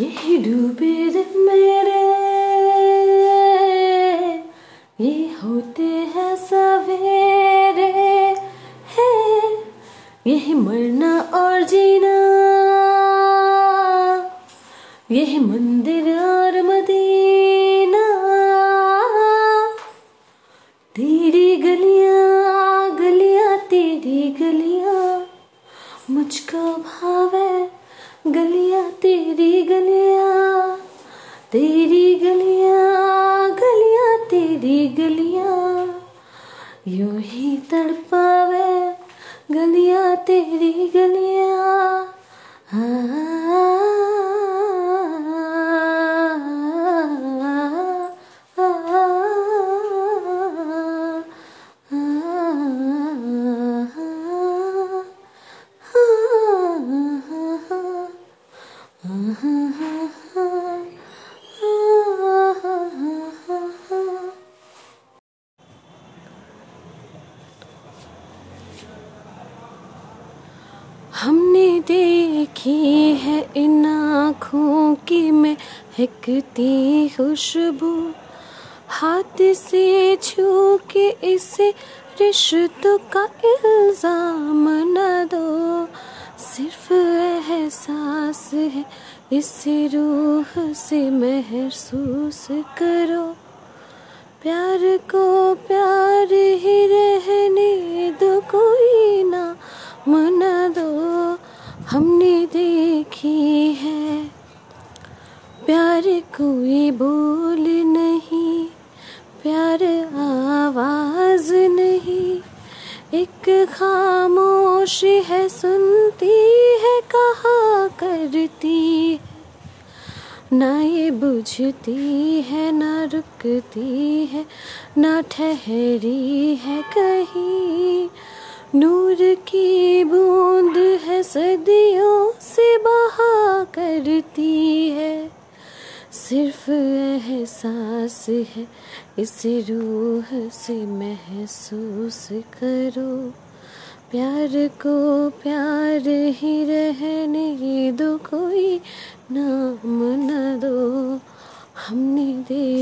यही डूबे दिन मेरे। ये होते हैं सवेरे। है, यही मरना और जीना। यही मंदिर और मदीना। तेरी गलियाँ गलियाँ तेरी गलियाँ। मुझको भावे गलियाँ तेरी गलियाँ तेरी गलियाँ गलियाँ तेरी गलियाँ। यूँ ही तड़पावे गलियाँ तेरी गलियाँ। हमने देखी है इन आँखों की महकती खुशबू। हाथ से छू के इसे रिश्तों का इल्ज़ाम न दो। सिर्फ़ एहसास है इस रूह से महसूस करो। प्यार को प्यार ही रहने दो, कोई ना मना दो। हमने देखी है, प्यार कोई बोल नहीं, प्यार आवाज़ नहीं। एक खामोशी है, सुनती है कहा करती ना ये बुझती है ना रुकती है, ना ठहरी है कहीं। नूर की बूंद है सदियों से बहा करती है। सिर्फ़ एहसास है, इस रूह से महसूस करो। प्यार को प्यार ही रहने दो कोई नाम न दो। हमने है